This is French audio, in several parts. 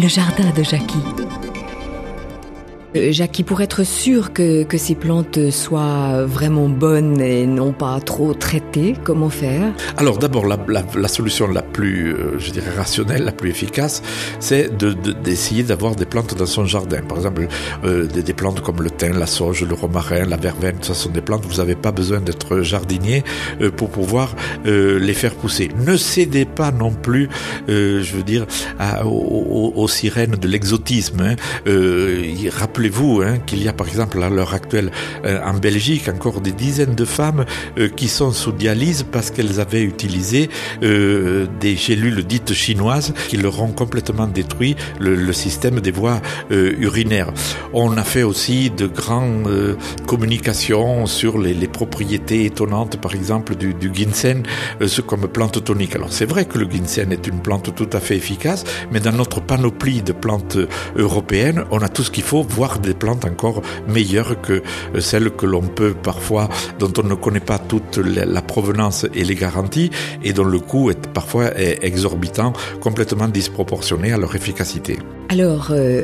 le jardin de Jackie. Euh, Jackie, pour être sûr que, ces plantes soient vraiment bonnes et non pas trop traitées, comment faire? Alors d'abord, la, solution la plus, euh, rationnelle, la plus efficace, c'est d'essayer de, d'avoir des plantes dans son jardin. Par exemple, euh, des, plantes comme le thym, la sauge, le romarin, la verveine, ce sont des plantes, vous n'avez pas besoin d'être jardinier euh, pour pouvoir les faire pousser. Ne cédez pas non plus, je veux dire, aux, sirènes de l'exotisme. Hein. Rappelez-vous hein, qu'il y a par exemple à l'heure actuelle euh, en Belgique encore des dizaines de femmes euh, qui sont sous dialyse parce qu'elles avaient utilisé euh, des gélules dites chinoises qui leur ont complètement détruit le, système des voies urinaires. On a fait aussi de grandes communications sur les, propriétés étonnantes par exemple du, du ginseng comme plante tonique. Alors c'est vrai que le ginseng est une plante tout à fait efficace mais dans notre panoplie de plantes européennes on a tout ce qu'il faut des plantes encore meilleures que euh, celles que l'on peut parfois, dont on ne connaît pas toute la provenance et les garanties, et dont le coût est parfois exorbitant, complètement disproportionné à leur efficacité. Alors, euh,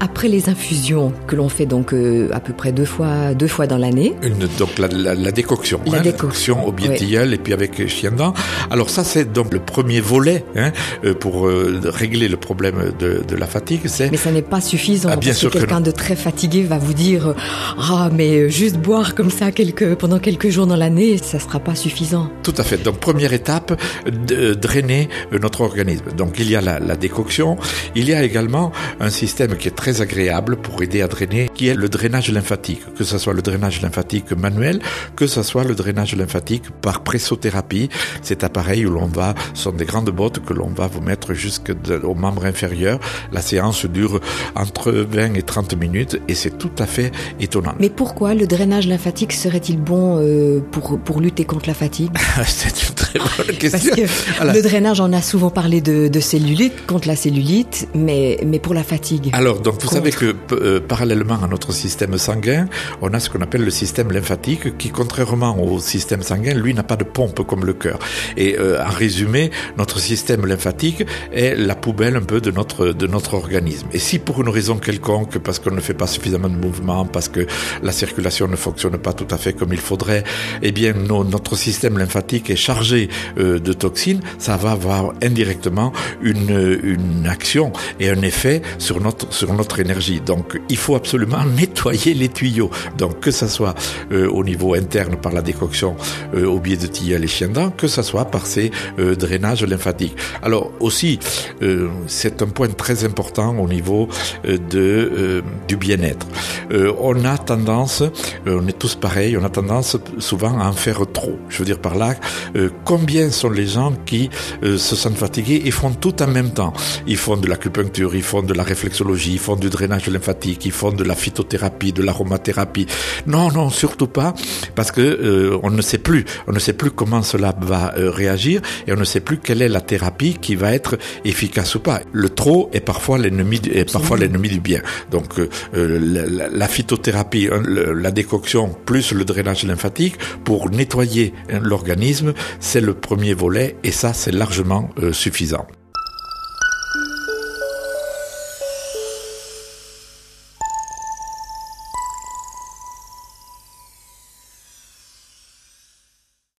après les infusions que l'on fait donc euh, à peu près deux fois deux fois dans l'année. Donc la, la, la décoction, la hein, décoction au biétilleul ouais. et puis avec chien dent. Alors ça c'est donc le premier volet hein, euh, pour euh, régler le problème de, de la fatigue. C'est mais ça n'est pas suffisant ah, bien parce sûr que quelqu'un de très fatigué va vous dire ah mais juste boire comme ça quelques pendant quelques jours dans l'année ça sera pas suffisant. Tout à fait. Donc première étape de, drainer notre organisme. Donc il y a la, la décoction, il y a également un système qui est très très agréable pour aider à drainer, qui est le drainage lymphatique, que ce soit le drainage lymphatique manuel, que ce soit le drainage lymphatique par pressothérapie. Cet appareil où l'on va, sont des grandes bottes que l'on va vous mettre jusqu'au membre inférieur. La séance dure entre 20 et 30 minutes et c'est tout à fait étonnant. Mais pourquoi le drainage lymphatique serait-il bon euh, pour, pour lutter contre la fatigue? C'est une très bonne question. Parce que Alors, le drainage, on a souvent parlé de, de cellulite, contre la cellulite, mais, mais pour la fatigue. Alors, donc, vous savez que euh, parallèlement à notre système sanguin, on a ce qu'on appelle le système lymphatique qui, contrairement au système sanguin, lui n'a pas de pompe comme le cœur. Et euh, en résumé, notre système lymphatique est la poubelle un peu de notre de notre organisme. Et si pour une raison quelconque, parce qu'on ne fait pas suffisamment de mouvement, parce que la circulation ne fonctionne pas tout à fait comme il faudrait, eh bien no, notre système lymphatique est chargé euh, de toxines, ça va avoir indirectement une une action et un effet sur notre sur notre énergie. Donc il faut absolument nettoyer les tuyaux. Donc que ça soit euh, au niveau interne par la décoction euh, au biais de tilleul et dents, que ça soit par ces euh, drainages lymphatiques. Alors aussi, c'est un point très important au niveau de du bien-être. On a tendance, on est tous pareils, on a tendance souvent à en faire trop. Je veux dire par là, combien sont les gens qui se sentent fatigués et font tout en même temps? Ils font de l'acupuncture, ils font de la réflexologie, ils font du drainage lymphatique, ils font de la phytothérapie, de l'aromathérapie. Non, non, surtout pas, parce que euh, on ne sait plus, on ne sait plus comment cela va euh, réagir et on ne sait plus quelle est la thérapie qui va être efficace ou pas. Le trop est parfois l'ennemi, est parfois l'ennemi du bien. Donc euh, la, la, phytothérapie, hein, la décoction plus le drainage lymphatique pour nettoyer hein, l'organisme, c'est le premier volet et ça c'est largement euh, suffisant.